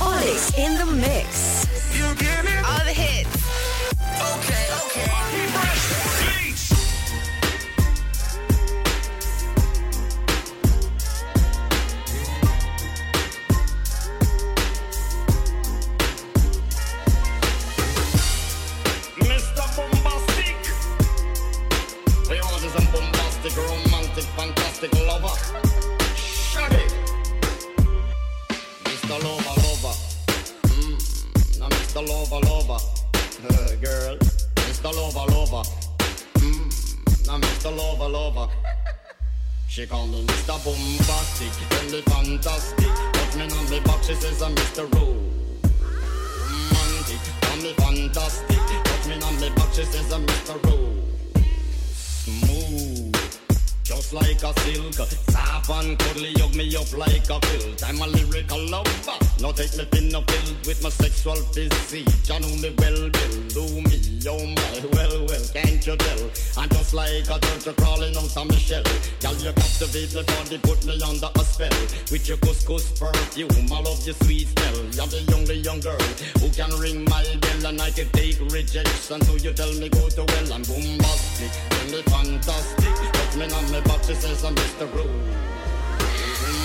Olix in the mix. You get it? All the hits. Okay, okay. Mr. Bombastic. We want is a bombastic, romantic, fantastic lover. Girl. Mr. Lover, lover. Mm. Now, Mr. Lover, lover. She call me Mr. Bombastic, me fantastic. Put me on the box, she says I'm Mr. Romantic, call me fantastic. Put me on the box, she says I'm Mr. Ro. Just like a silk. Soft and cuddly, hug me up like a quilt. I'm a lyrical lover. Now take me pin up filled with my sexual physique. You know me well, well, do me, oh my, well, well, can't you tell? I'm just like a turtle crawling out of my shell. Girl, you captivate me body, put me under a spell. With your couscous perfume, I love your sweet smell. You're the only young girl who can ring my bell and I can take rejection. So you tell me go to well, I'm bombastic, tell me fantastic. Me on my box, she says I'm Mr. Rude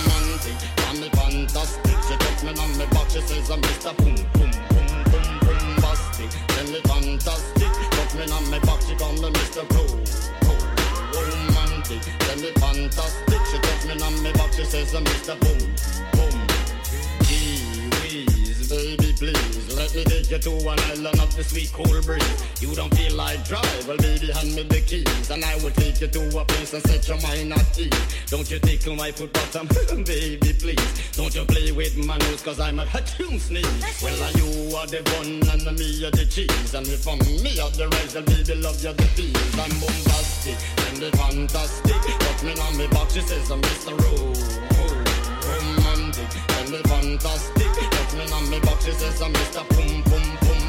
romantic, me fantastic. She touch me on me back, she says I'm Mr. Boom Boom Boom Boom Bombastic. Tell me fantastic, touch me on me back, she call me Mr. Pro oh, Romantic, tell me fantastic. She touch me on me back, she says I'm Mr. Boom please, let me take you to an island of the sweet cool breeze. You don't feel like drive, well baby hand me the keys, and I will take you to a place and set your mind at ease. Don't you tickle my foot bottom, baby please. Don't you play with my nose, cause I'm a tune sneeze. Well, uh, you are the bun and me are the cheese, and if I'm me are the rice, then baby love you the peas. I'm bombastic and the fantastic. Put me on me box, she says I'm Mr. Rose romantic and the fantastic. Put me on me box, she says I'm Mr. Boom Boom Boom.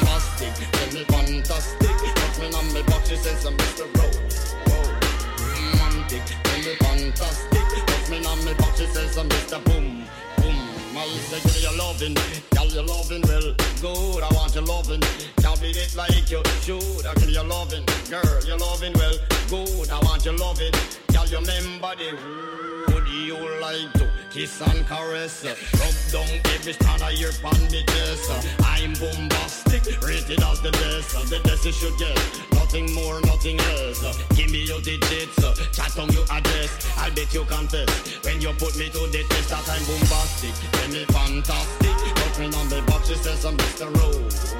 Bombastic and me fantastic. Put me on me box, she says I'm Mr. Rose. Romantic and me fantastic. Put me on me box, she says I'm Mr. Boom Boom. I say, give you loving, girl, you loving well, good. I want your loving, can't beat it like you should. I give you loving, girl, you loving well, good. I want your loving, girl, you remember the would you like to kiss and caress? Rub down every strand of your pan me. I'm bombastic, rated as the best. The best you should get, nothing more, nothing less. Give me your digits, chat on your address. I'll bet you confess when you put me to the test that I'm bombastic. Tell me fantastic, put me on the box, she says I'm Mr. Rose.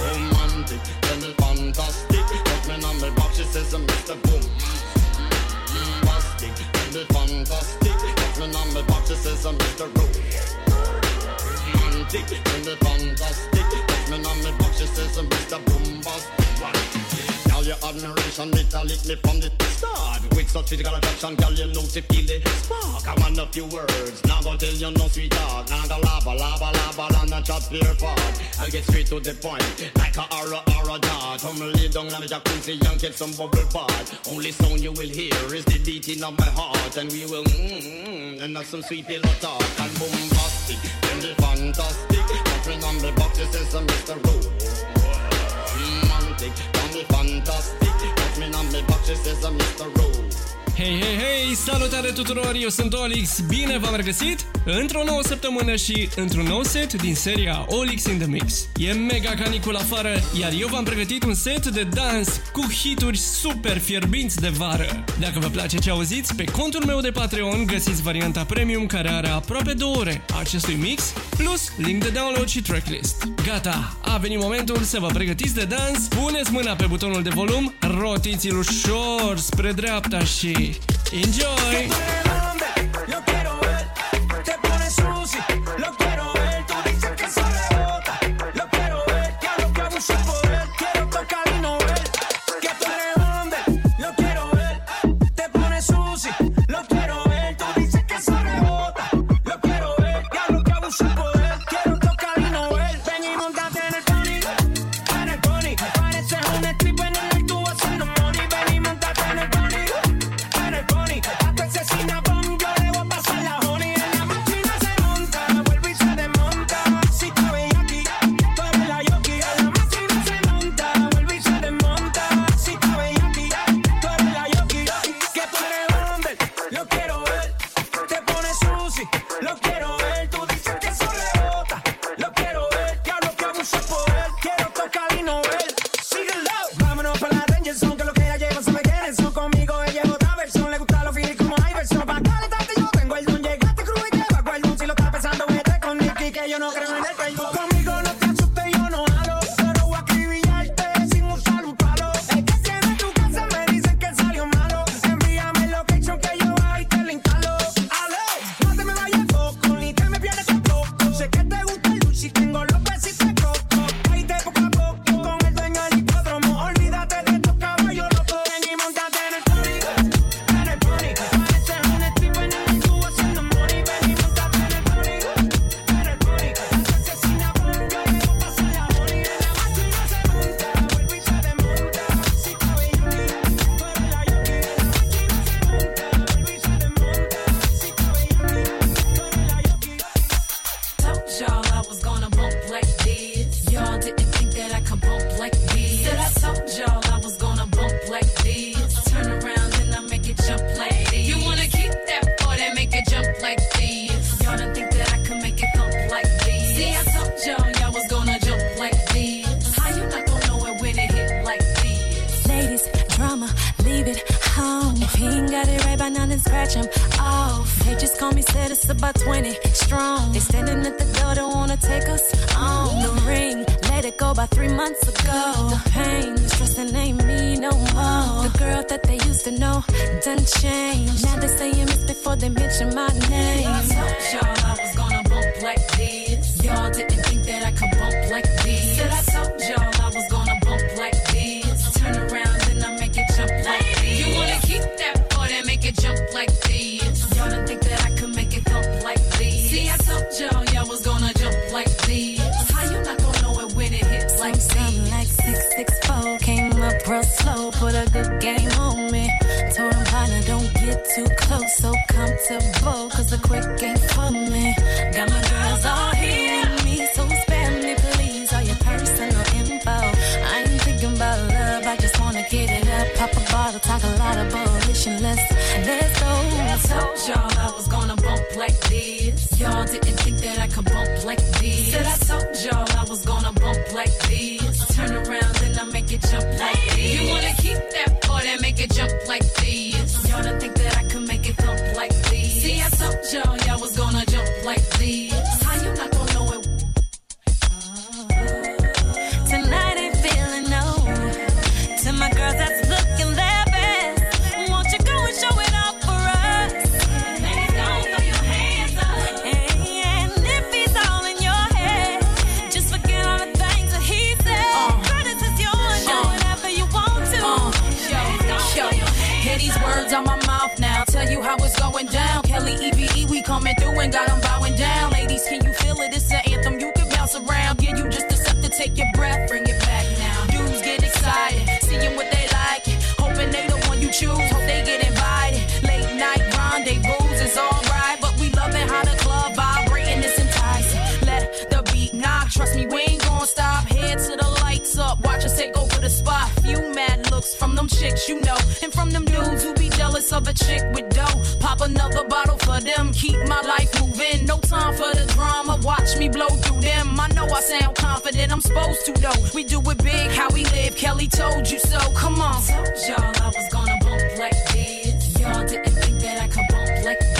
Romantic, tell me fantastic, put me on the box, she says I'm Mr. Boom bombastic, and the fantastic. Me on my box, she says I'm Mr. Rose. Romantic, and the fantastic. Admiration metallic me from the start. With such physical attraction, girl, you know to feel the spark. I want a few words, now go tell you no sweetheart. Now go lava, lava, lava, and a chat clear part I'll get straight to the point, like a aura, aura dart. Come lay down on the jacuzzi and get some bubble bath. Only sound you will hear is the beating of my heart. And we will mmm, and have some sweet pillow talk. And bombastic, and the fantastic. Nothing on the box, it says I'm Mr. Rose romantic, call me fantastic. Me box, she says I'm Mr. Rose. Hei, hei, hei! Salutare tuturor! Eu sunt Olix, bine v-am regăsit într-o nouă săptămână și într-un nou set din seria Olix in the Mix. E mega canicul afară, iar eu v-am pregătit un set de dans cu hituri super fierbinți de vară. Dacă vă place ce auziți, pe contul meu de Patreon găsiți varianta premium care are aproape două ore a acestui mix, plus link de download și tracklist. Gata, a venit momentul să vă pregătiți de dans, puneți mâna pe butonul de volum, rotiți-l ușor spre dreapta și enjoy! If he ain't got it right by now, then scratch him off. They just call me said it's about 20 strong. They standing at the door, don't wanna take us on the ring. Let it go by three months ago. The pain, the stressing ain't me no more. The girl that they used to know done changed. Now they saying miss before they mention my name. I told y'all I was gonna bump like this. Y'all didn't think that I could bump like this. Jump like this. Y'all didn't think that I could make it thump like this. See, I told y'all y'all was gonna jump like this. How you not gonna know it when it hits like this? like 664 came up real slow, put a good game on me. Told him, partner, don't get too close, so comfortable, cause the quick ain't like this. Y'all didn't think that I could bump like this. Said I told y'all I was gonna bump like this. Turn around and I make it jump like this. You wanna keep that boy and make it jump like this. Y'all don't think that I could make it thump like this. See, I told y'all you know, and from them dudes who be jealous of a chick with dough. Pop another bottle for them, keep my life moving. No time for the drama, watch me blow through them. I know I sound confident, I'm supposed to though. We do it big, how we live. Kelly told you so. Come on. Told y'all I was gonna bump like this. Y'all didn't think that I could bump like this.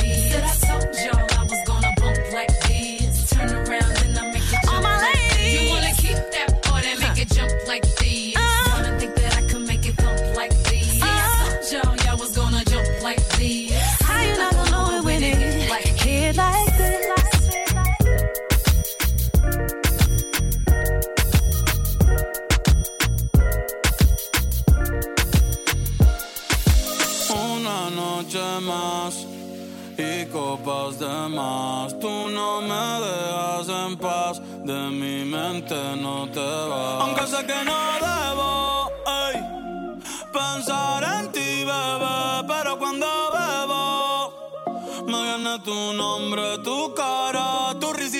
Más y copas de más. Tú no me dejas en paz, de mi mente no te vas. Aunque sé que no debo ey, pensar en ti, bebé, pero cuando bebo me viene tu nombre, tu cara, tu risa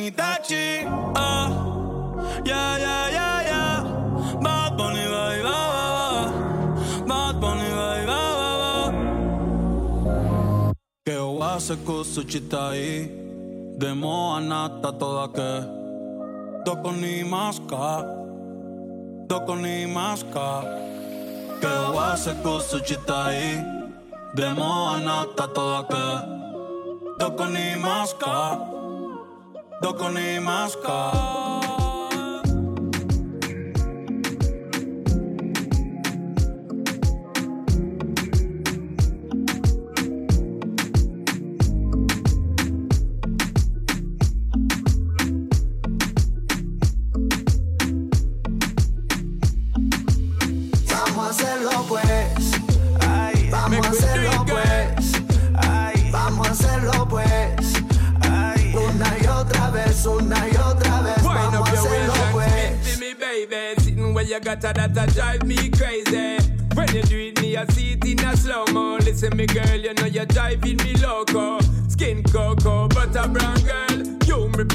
King Ah, yeah, yeah, yeah, yeah. Bad Bunny, va y va, va, va. Bad Bunny, ni y va, va, va. Que o hace cosa chitai. demó nata toda que. Doko ni maska. Doko ni maska. Que hace toda que. Ni. Dos con. E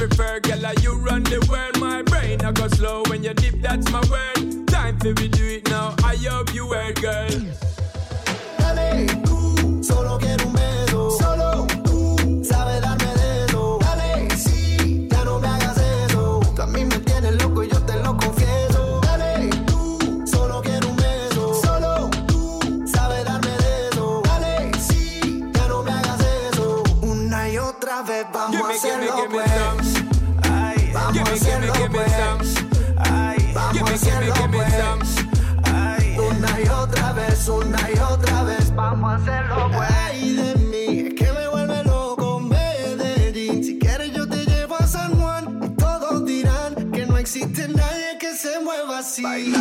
prefer, girl, you run the world. Bye.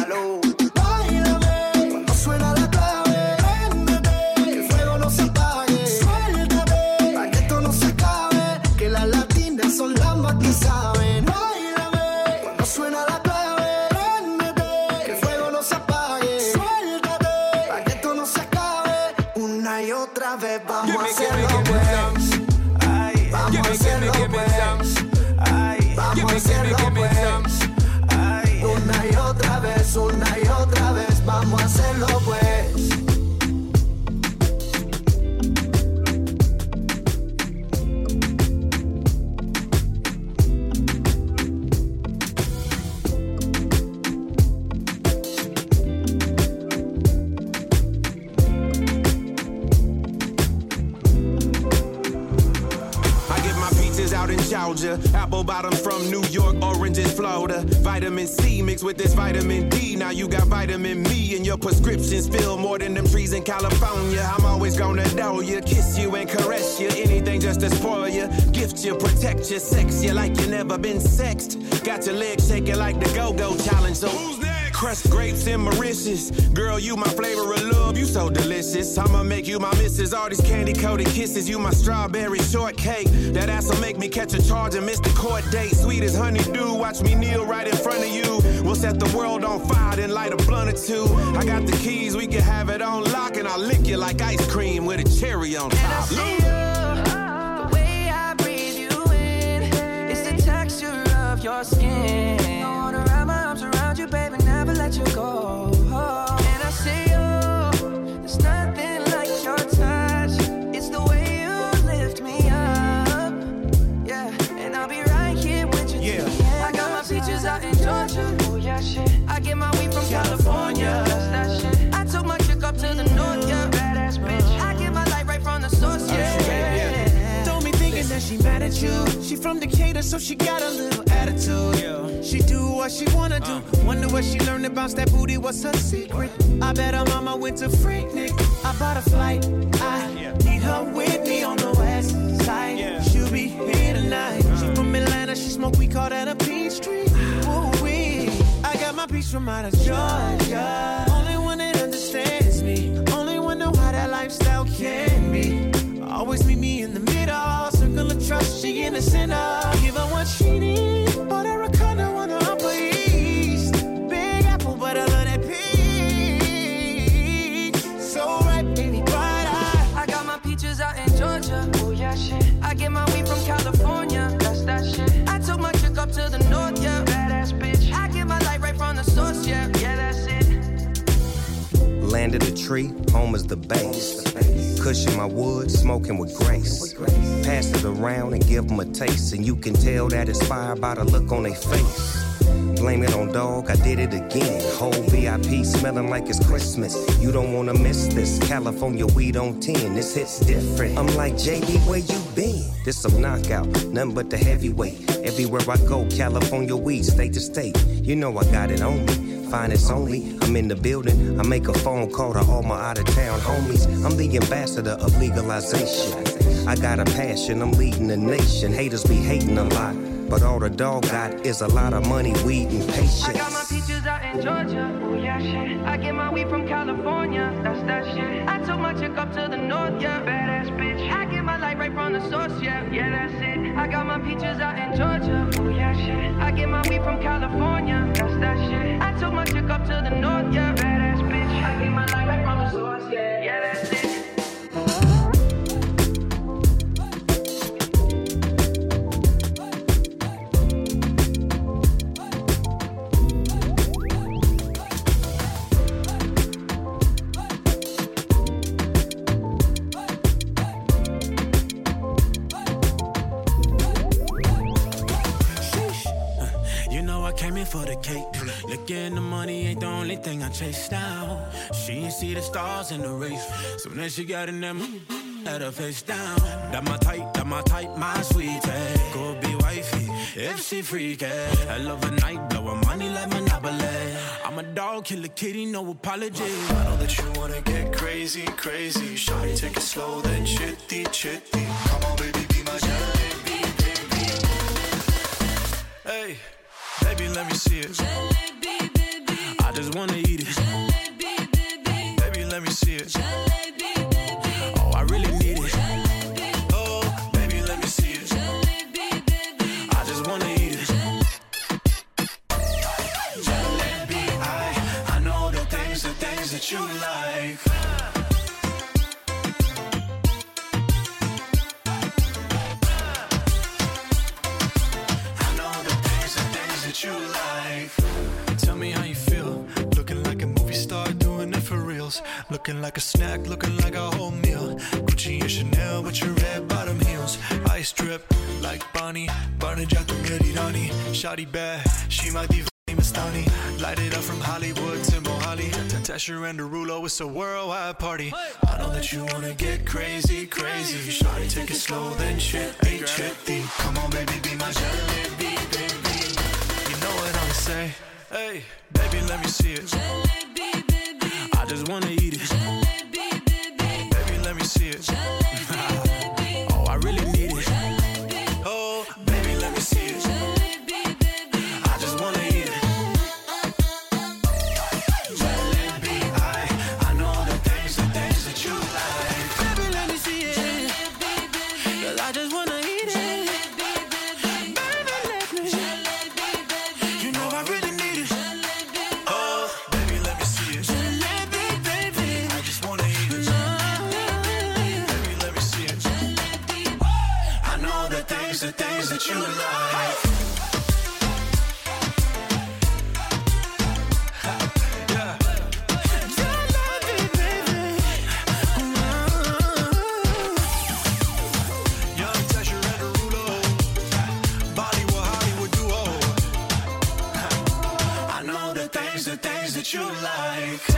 with this vitamin D. Now you got vitamin me, and your prescriptions fill more than them trees in California. I'm always gonna know you, kiss you and caress you. Anything just to spoil you, gift you, protect you, sex you like you never been sexed. Got your legs shaking like the go go challenge. So who's Crushed grapes in Mauritius. Girl, you my flavor of love, you so delicious. I'ma make you my missus. All these candy coated kisses, you my strawberry shortcake. That ass'll make me catch a charge and miss the court date. Sweet as honeydew, watch me kneel right in front of you. We'll set the world on fire, then light a blunt or two. I got the keys, we can have it on lock, and I'll lick you like ice cream with a cherry on top. The way let you go. She from Decatur, so she got a little attitude. She do what she wanna do. Wonder what she learned bounce that booty. What's her secret? I bet her mama went to Freaknik. I bought a flight. I need her with me on the west side. She'll be here tonight. She from Atlanta. She smoke. We call that a peach tree. Ooh wee. I got my peach from out of Georgia. Only one that understands me. Only one know how that lifestyle can be. Always meet me in the middle. Circle of trust, she in the center. Give her what she need. Bought her a condo on the Upper East. Big apple, but I love that peach. So right, baby, bright eye. I got my peaches out in Georgia. Oh yeah, shit. I get my weed from California. That's that shit. I took my chick up to the north, yeah. Badass bitch. I get my light right from the source, yeah. Yeah, that's it. Landed a tree, home is the base. Cushion my wood, smoking with grace. Pass it around and give them a taste, and you can tell that it's fire by the look on their face. Blame it on dog, I did it again. Whole VIP smelling like it's Christmas. You don't wanna miss this. California weed on 10, this hits different. I'm like, JD, where you been? This some knockout, nothing but the heavyweight. Everywhere I go, California weed, state to state. You know I got it on me. Finest only, I'm in the building. I make a phone call to all my out of town homies. I'm the ambassador of legalization. I got a passion, I'm leading the nation. Haters be hating a lot, but all the dog got is a lot of money, weed, and patience. I got my peaches out in Georgia. Oh yeah, shit. I get my weed from California. That's that shit. I took my chick up to the north, yeah. Badass bitch. I get my light right from the source, yeah. Yeah, that's it. I got my peaches out in Georgia. Oh yeah, shit. I get my weed from California. That's that shit. I took my chick up to the north, yeah. For the cake. Looking the money ain't the only thing I chase now. She ain't see the stars in the race. So as she got in them, had her face down. That my type, that my type, my sweetie. Could be wifey if she freaky. I love a night, blow her money like Monopoly. I'm a dog, kill a kitty, no apology. I know that you wanna get crazy, crazy. Shawty, take it slow, then chitty, chitty. Come on, baby, be my jalebi, baby, let me see it. I just wanna eat it. Baby, let me see it. Oh, like a snack, looking like a whole meal. Gucci and Chanel with your red bottom heels. Ice drip like Bonnie. Barney Jack Rani. Shotty bad, she my diva. Mastani. Light it up from Hollywood to Mohali. To Tesher and Derulo, it's a worldwide party. I know that you wanna get crazy, crazy. Shawty, take it slow, then chitty, chitty. Come on, baby, be my jalebi, baby. You know what I'ma say? Hey, baby, let me see it. I just wanna eat it. See it. things, the things that you like.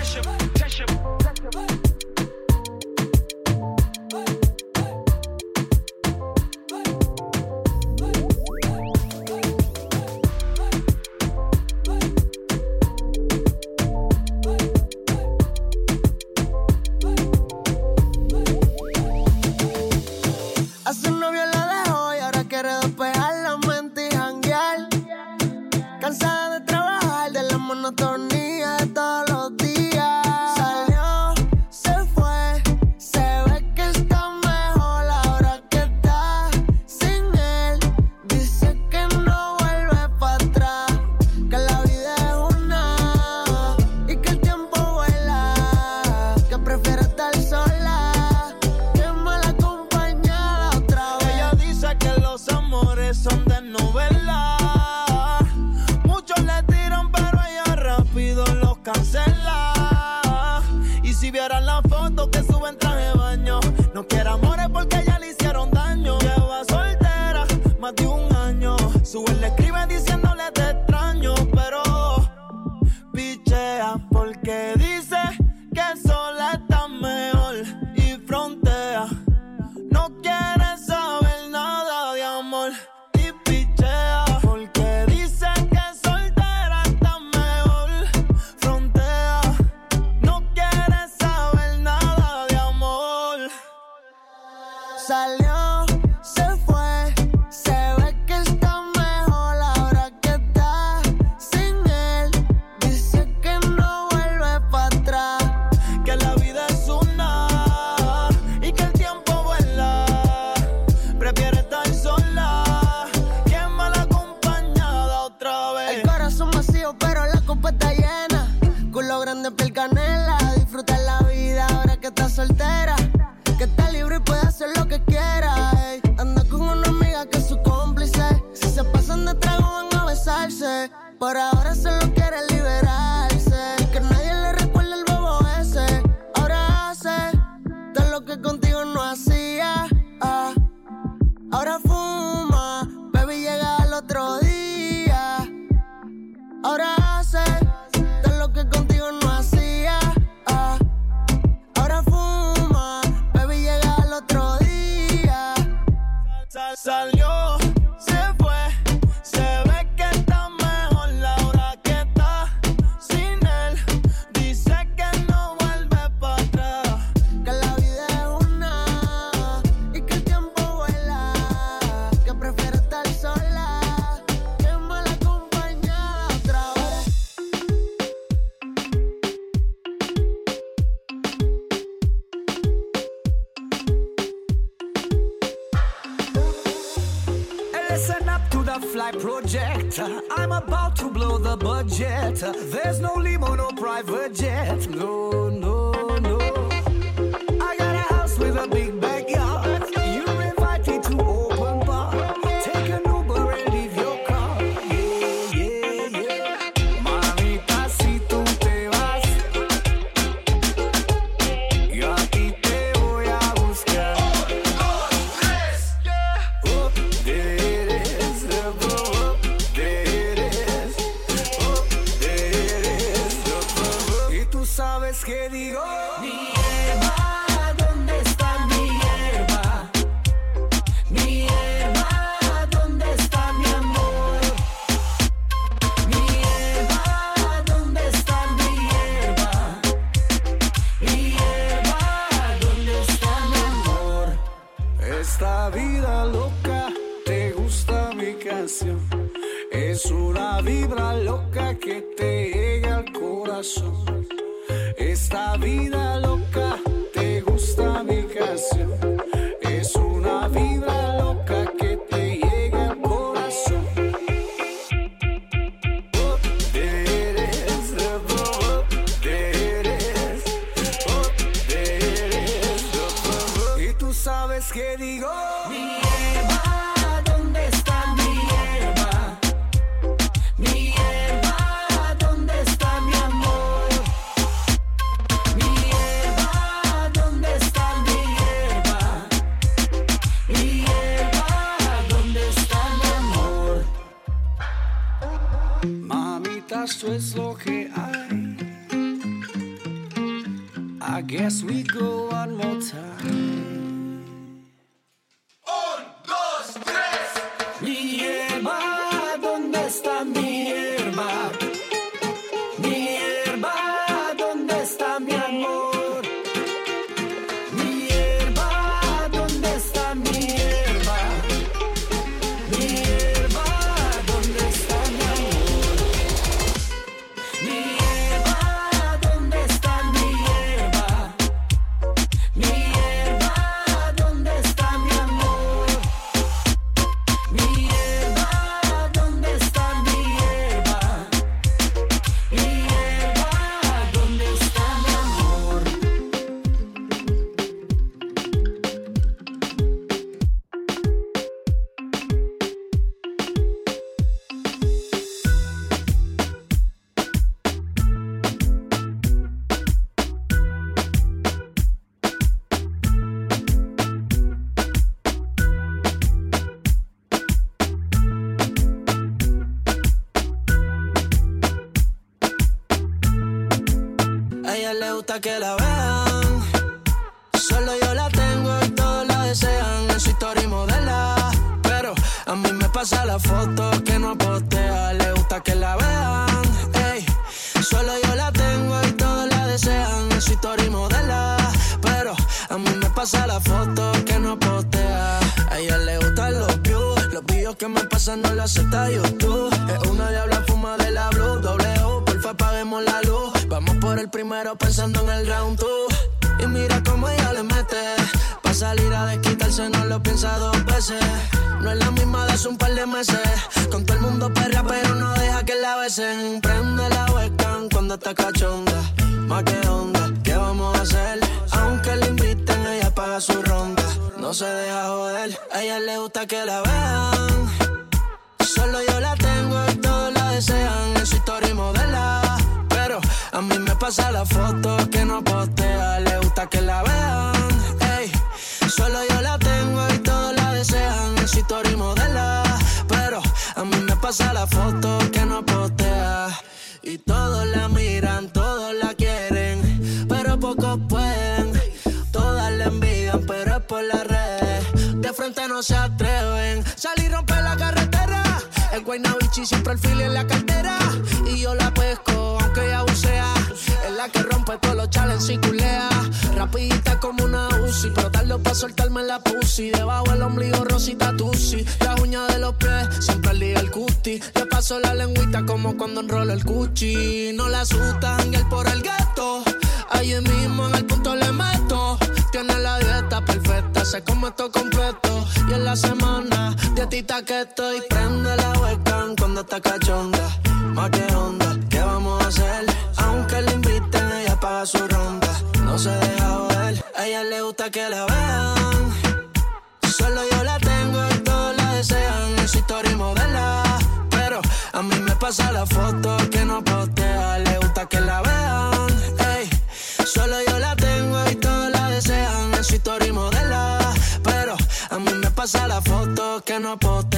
No queramos Por ahora solo quiere que la vean. Solo yo la tengo y todos la desean. En su historia y modela. Pero a mí me pasa la foto que no postea. Le gusta que la vean. Ey, solo yo la tengo y todos la desean. En su historia y modela. Pero a mí me pasa la foto que no postea. A ella le gustan los views. Los videos que me pasan no lo acepta YouTube. Es una diabla fuma de la blue. Doble Porfa, apaguemos la luz. Vamos por el primero pensando en el round two. Y mira cómo ella le mete. Pa' salir a desquitarse no lo piensa dos veces. No es la misma de hace un par de meses. Con todo el mundo perra, pero no deja que la besen. Prende la webcam cuando está cachonda. Más que onda, ¿qué vamos a hacer? Aunque le inviten, ella paga su ronda. No se deja joder, a ella le gusta que la vean. Solo yo la tengo y todos la desean. A mí me pasa la foto que no postea. Le gusta que la vean. Ey, solo yo la tengo y todos la desean. En su historia y modela. Pero a mí me pasa la foto que no postea. Y todos la miran, todos la quieren. Pero pocos pueden. Todas la envidian, pero es por las redes. De frente no se atreven. Salir romper la carretera. El Guaynabichi siempre el fili en la cartera. Y yo la pesco, aunque. Es todos los challenges y culea. Rapidita como una Uzi. Pero tarde para soltarme la pussy. Debajo el ombligo rosita tusi. Las uñas de los pies, siempre al el cuti. Le paso la lengüita como cuando enrolo el cuchi. No la asustan el por el gato. Allí mismo en el punto le meto. Tiene la dieta perfecta, se come todo completo. Y en la semana, dietita que estoy. Prende la webcam cuando está cachonda. Más que onda, ¿qué vamos a hacer? A ella le gusta que la vean. Solo yo la tengo y todos la desean. En su historia y modela. Pero a mí me pasa la foto que no postea. Le gusta que la vean. Ey, solo yo la tengo y todos la desean. En su historia y modela. Pero a mí me pasa la foto que no postea.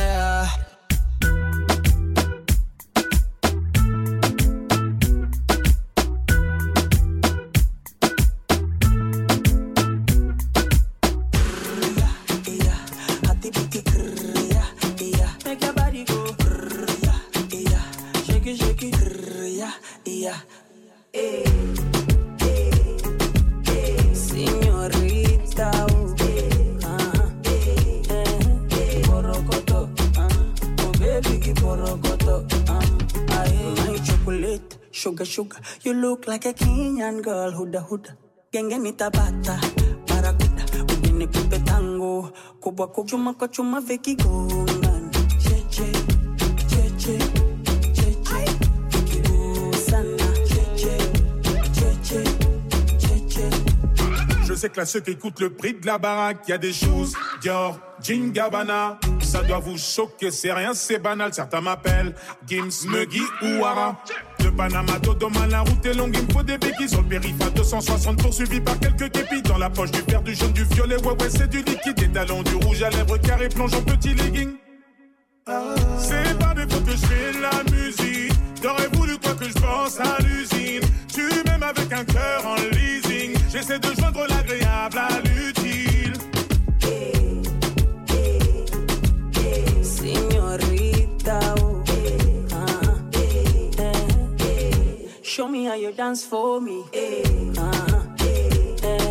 Sugar. You look like a Kenyan girl, huda, huda. Genge ni tabata, barakuda. Ugini kupe tango, kubwa kubwa. Chuma kwa chuma vikigongan. Cheche, cheche, cheche. Vikigusana. Cheche, cheche, cheche. Je sais que là, ceux qui écoutent le prix de la baraque, y a des choses. Dior, Jean Gabbana. Ça doit vous choquer, c'est rien, c'est banal. Certains m'appellent Gims, Muggy ou Ara. Panama, Dodoma, la route est longue, il me faut des béquilles. Sur le périph' à 260, poursuivi par quelques képis. Dans la poche du vert, du jaune, du violet, ouais, ouais, c'est du liquide. Des talons, du rouge à lèvres, carré, plonge en petit legging. C'est pas des fois que je fais la musique. T'aurais voulu quoi que je pense à l'usine. Tu m'aimes avec un cœur en leasing. J'essaie de joindre l'agréable à how you dance for me. Uh, eh, oh, uh,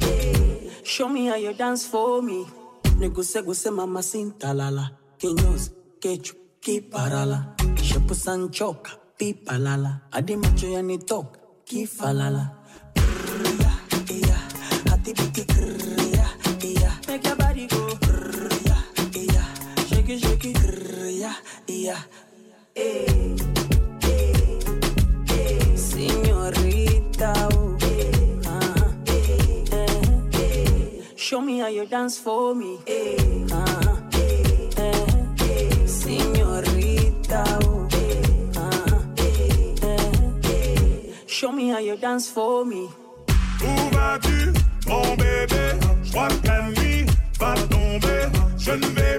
eh, show me how you dance for me. Neguse guse mama sintalala, kinyozi, kechu, kiparala, shepu sanchoka, pipalala, adi macho yanitoka, kifalala. Hati biti grrr, Señorita. Show me how you dance for me. Eh. Señorita, eh. Show me how you dance for me. Où vas-tu, mon bébé Je crois va tomber. Je ne vais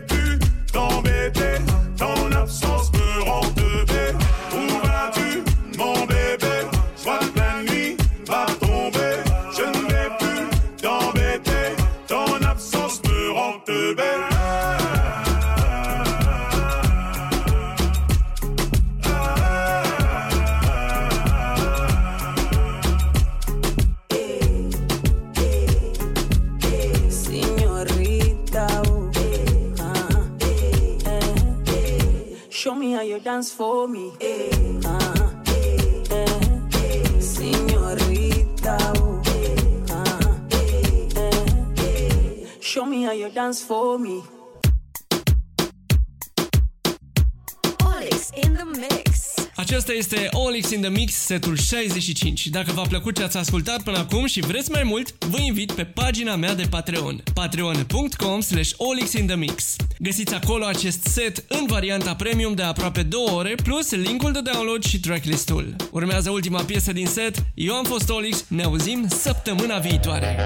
in the Mix, setul 65. Dacă v-a plăcut ce ați ascultat până acum și vreți mai mult, vă invit pe pagina mea de Patreon. patreon.com slash olixinthemix Găsiți acolo acest set în varianta premium de aproape 2 ore, plus linkul de download și tracklist-ul. Urmează ultima piesă din set. Eu am fost Olix, ne auzim săptămâna viitoare.